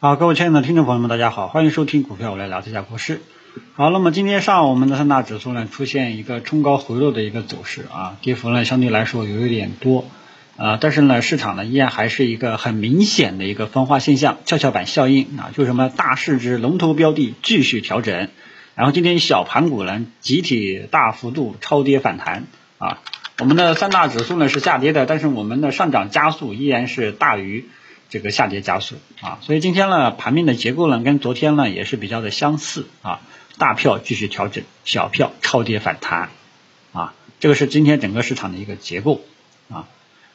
好，各位亲爱的听众朋友们，大家好，欢迎收听股票，我来聊一下股市。好，那么今天上午我们的三大指数呢出现一个冲高回落的一个走势啊，跌幅呢相对来说有一点多啊，但是呢市场呢依然还是一个很明显的一个分化现象，跷跷板效应啊，就是什么大市值龙头标的继续调整，然后今天小盘股呢集体大幅度超跌反弹啊，我们的三大指数呢是下跌的，但是我们的上涨加速依然是大于。这个下跌加速啊，所以今天呢盘面的结构呢跟昨天呢也是比较的相似啊，大票继续调整，小票超跌反弹啊，这个是今天整个市场的一个结构啊。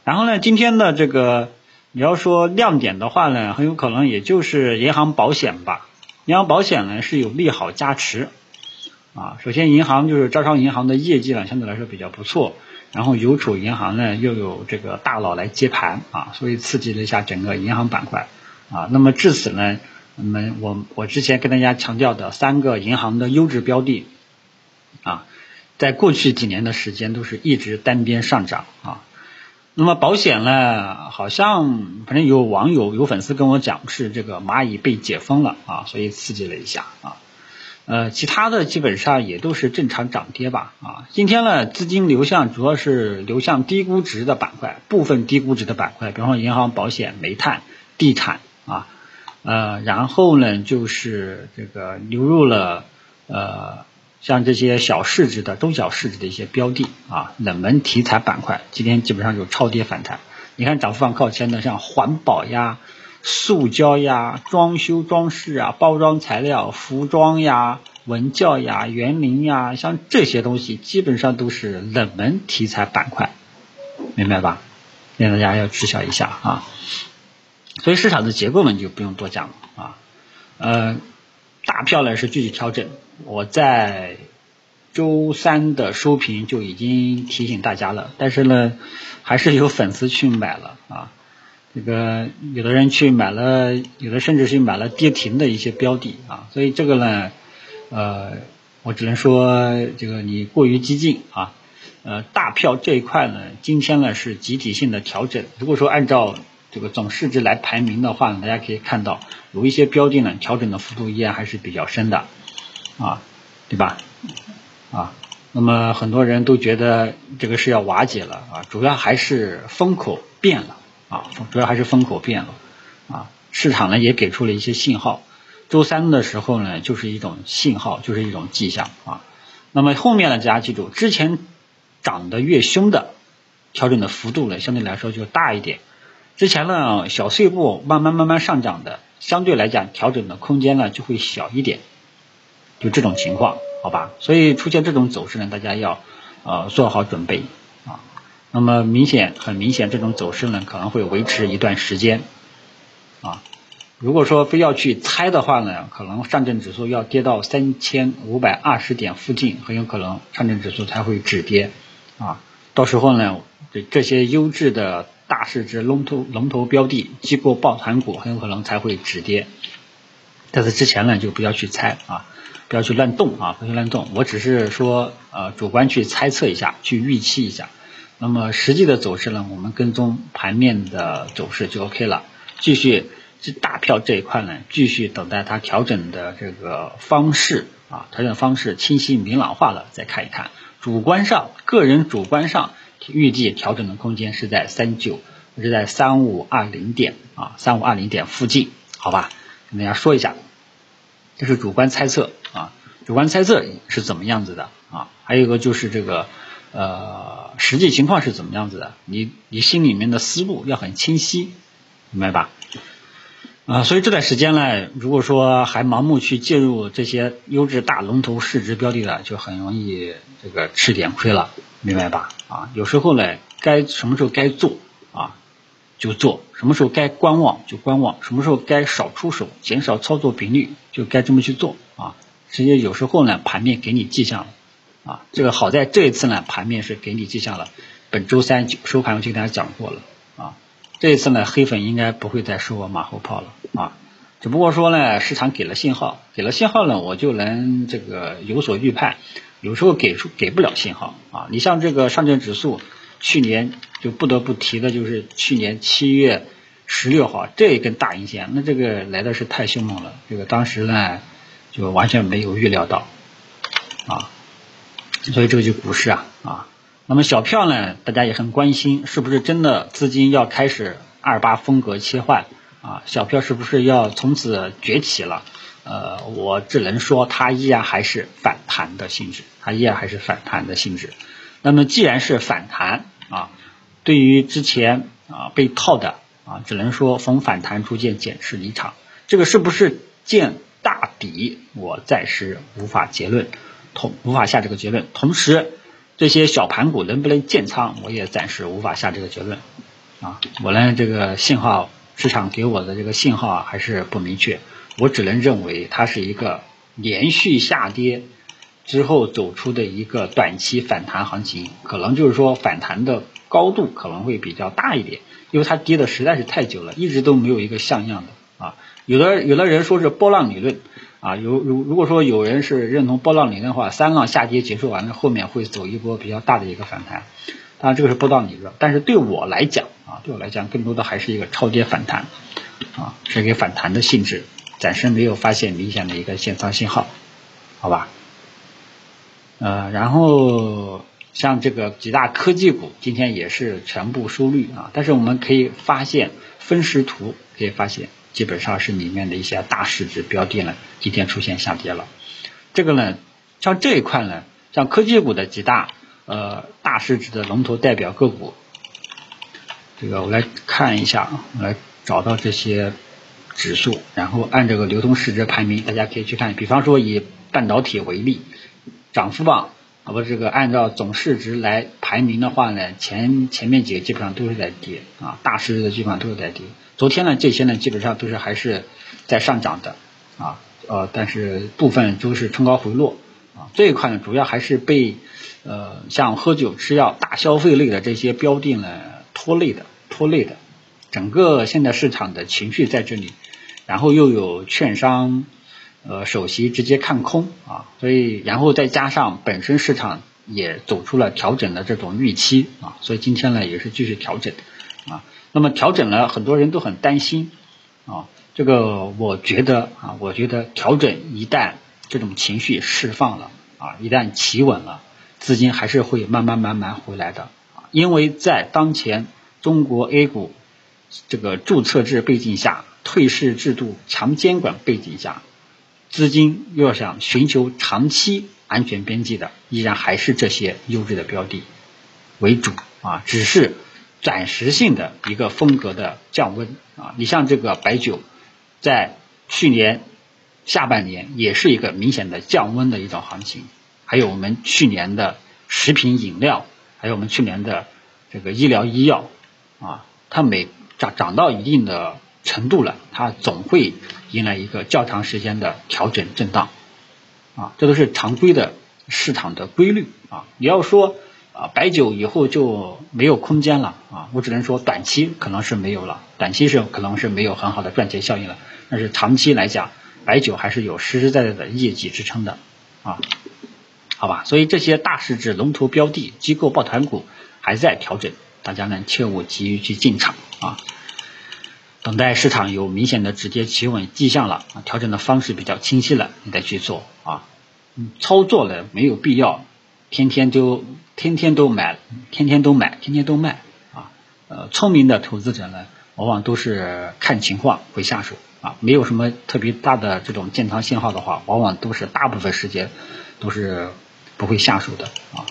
然后呢，今天的这个你要说亮点的话呢，很有可能也就是银行保险吧，银行保险呢是有利好加持啊。首先银行就是招商银行的业绩呢相对来说比较不错。然后邮储银行呢又有这个大佬来接盘啊，所以刺激了一下整个银行板块啊。那么至此呢，我们我我之前跟大家强调的三个银行的优质标的啊，在过去几年的时间都是一直单边上涨啊。那么保险呢，好像反正有网友有粉丝跟我讲是这个蚂蚁被解封了啊，所以刺激了一下啊。呃，其他的基本上也都是正常涨跌吧，啊，今天呢资金流向主要是流向低估值的板块，部分低估值的板块，比方说银行、保险、煤炭、地产啊，呃，然后呢就是这个流入了呃像这些小市值的、中小市值的一些标的啊，冷门题材板块，今天基本上就超跌反弹，你看涨幅榜靠前的像环保呀。塑胶呀，装修装饰啊，包装材料、服装呀，文教呀，园林呀，像这些东西基本上都是冷门题材板块，明白吧？让大家要知晓一下啊。所以市场的结构呢就不用多讲了啊。呃，大票呢是继续调整，我在周三的收评就已经提醒大家了，但是呢，还是有粉丝去买了啊。这个有的人去买了，有的甚至是买了跌停的一些标的啊，所以这个呢，呃，我只能说这个你过于激进啊，呃，大票这一块呢，今天呢是集体性的调整。如果说按照这个总市值来排名的话呢，大家可以看到有一些标的呢调整的幅度依然还是比较深的啊，对吧？啊，那么很多人都觉得这个是要瓦解了啊，主要还是风口变了。啊，主要还是风口变了，啊，市场呢也给出了一些信号，周三的时候呢就是一种信号，就是一种迹象啊。那么后面呢，大家记住，之前涨得越凶的，调整的幅度呢相对来说就大一点。之前呢小碎步慢慢慢慢上涨的，相对来讲调整的空间呢就会小一点，就这种情况，好吧？所以出现这种走势呢，大家要呃做好准备。那么明显，很明显，这种走势呢可能会维持一段时间啊。如果说非要去猜的话呢，可能上证指数要跌到三千五百二十点附近，很有可能上证指数才会止跌啊。到时候呢，这这些优质的大市值龙头龙头标的、机构抱团股很有可能才会止跌。在此之前呢，就不要去猜啊，不要去乱动啊，不要乱动。我只是说呃，主观去猜测一下，去预期一下。那么实际的走势呢，我们跟踪盘面的走势就 OK 了。继续这大票这一块呢，继续等待它调整的这个方式啊，调整方式清晰明朗化了再看一看。主观上，个人主观上预计调整的空间是在三九，是在三五二零点啊，三五二零点附近，好吧？跟大家说一下，这是主观猜测啊，主观猜测是怎么样子的啊？还有一个就是这个。呃，实际情况是怎么样子的？你你心里面的思路要很清晰，明白吧？啊，所以这段时间呢，如果说还盲目去介入这些优质大龙头市值标的的，就很容易这个吃点亏了，明白吧？啊，有时候呢，该什么时候该做啊就做，什么时候该观望就观望，什么时候该少出手，减少操作频率，就该这么去做啊。直接有时候呢，盘面给你迹象了。啊，这个好在这一次呢，盘面是给你记下了。本周三收盘我就跟大家讲过了啊，这一次呢，黑粉应该不会再收我马后炮了啊。只不过说呢，市场给了信号，给了信号呢，我就能这个有所预判。有时候给出给不了信号啊，你像这个上证指数，去年就不得不提的就是去年七月十六号这一根大阴线，那这个来的是太凶猛了，这个当时呢就完全没有预料到，所以这个就股市啊啊，那么小票呢，大家也很关心，是不是真的资金要开始二八风格切换啊？小票是不是要从此崛起了？呃，我只能说它依然还是反弹的性质，它依然还是反弹的性质。那么既然是反弹啊，对于之前啊被套的啊，只能说逢反弹出现减持离场。这个是不是见大底？我暂时无法结论，同无法下这个结论。同时，这些小盘股能不能建仓，我也暂时无法下这个结论。啊，我呢这个信号市场给我的这个信号啊还是不明确。我只能认为它是一个连续下跌之后走出的一个短期反弹行情，可能就是说反弹的高度可能会比较大一点，因为它跌的实在是太久了，一直都没有一个像样的啊。有的有的人说是波浪理论啊，有如如果说有人是认同波浪理论的话，三浪下跌结束完了后面会走一波比较大的一个反弹，当然这个是波浪理论，但是对我来讲啊，对我来讲更多的还是一个超跌反弹啊，是一个反弹的性质。暂时没有发现明显的一个建仓信号，好吧？呃，然后像这个几大科技股今天也是全部收绿啊，但是我们可以发现分时图可以发现，基本上是里面的一些大市值标的呢，今天出现下跌了。这个呢，像这一块呢，像科技股的几大呃大市值的龙头代表个股，这个我来看一下，我来找到这些。指数，然后按这个流通市值排名，大家可以去看。比方说以半导体为例，涨幅榜啊不这个按照总市值来排名的话呢，前前面几个基本上都是在跌啊，大市值的基本上都是在跌。昨天呢这些呢基本上都是还是在上涨的啊呃，但是部分都是冲高回落啊。这一块呢主要还是被呃像喝酒吃药大消费类的这些标的呢拖累的拖累的。整个现在市场的情绪在这里，然后又有券商呃首席直接看空啊，所以然后再加上本身市场也走出了调整的这种预期啊，所以今天呢也是继续调整啊。那么调整了，很多人都很担心啊。这个我觉得啊，我觉得调整一旦这种情绪释放了啊，一旦企稳了，资金还是会慢慢慢慢回来的啊，因为在当前中国 A 股。这个注册制背景下，退市制度强监管背景下，资金要想寻求长期安全边际的，依然还是这些优质的标的为主啊，只是暂时性的一个风格的降温啊。你像这个白酒，在去年下半年也是一个明显的降温的一种行情，还有我们去年的食品饮料，还有我们去年的这个医疗医药啊，它每涨涨到一定的程度了，它总会迎来一个较长时间的调整震荡，啊，这都是常规的市场的规律啊。你要说啊，白酒以后就没有空间了啊，我只能说短期可能是没有了，短期是可能是没有很好的赚钱效应了，但是长期来讲，白酒还是有实实在在的业绩支撑的啊，好吧。所以这些大市值龙头标的、机构抱团股还在调整，大家呢切勿急于去进场啊。等待市场有明显的止跌企稳迹象了，调整的方式比较清晰了，你再去做啊。操作呢没有必要天天都天天都买，天天都买，天天都卖啊。呃，聪明的投资者呢，往往都是看情况会下手啊。没有什么特别大的这种建仓信号的话，往往都是大部分时间都是不会下手的啊。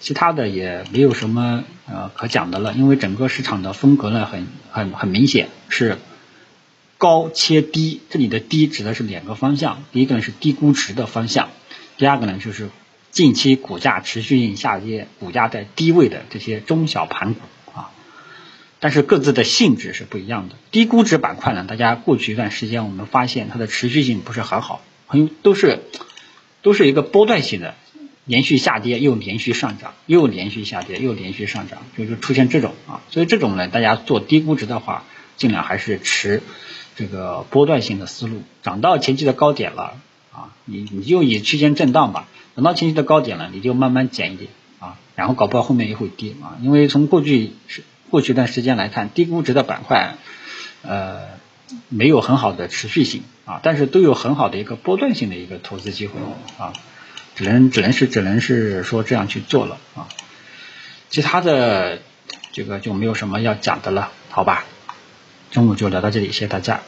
其他的也没有什么呃可讲的了，因为整个市场的风格呢很很很明显是高切低，这里的低指的是两个方向，第一个呢是低估值的方向，第二个呢就是近期股价持续性下跌，股价在低位的这些中小盘股啊，但是各自的性质是不一样的。低估值板块呢，大家过去一段时间我们发现它的持续性不是很好，很都是都是一个波段性的。连续下跌又连续上涨，又连续下跌又连续上涨，就是出现这种啊，所以这种呢，大家做低估值的话，尽量还是持这个波段性的思路，涨到前期的高点了啊，你你就以区间震荡吧，等到前期的高点了，你就慢慢减一点啊，然后搞不好后面也会跌啊，因为从过去是过去一段时间来看，低估值的板块呃没有很好的持续性啊，但是都有很好的一个波段性的一个投资机会啊，只能只能是只能是说这样去做了啊，其他的这个就没有什么要讲的了，好吧？中午就聊到这里，谢谢大家。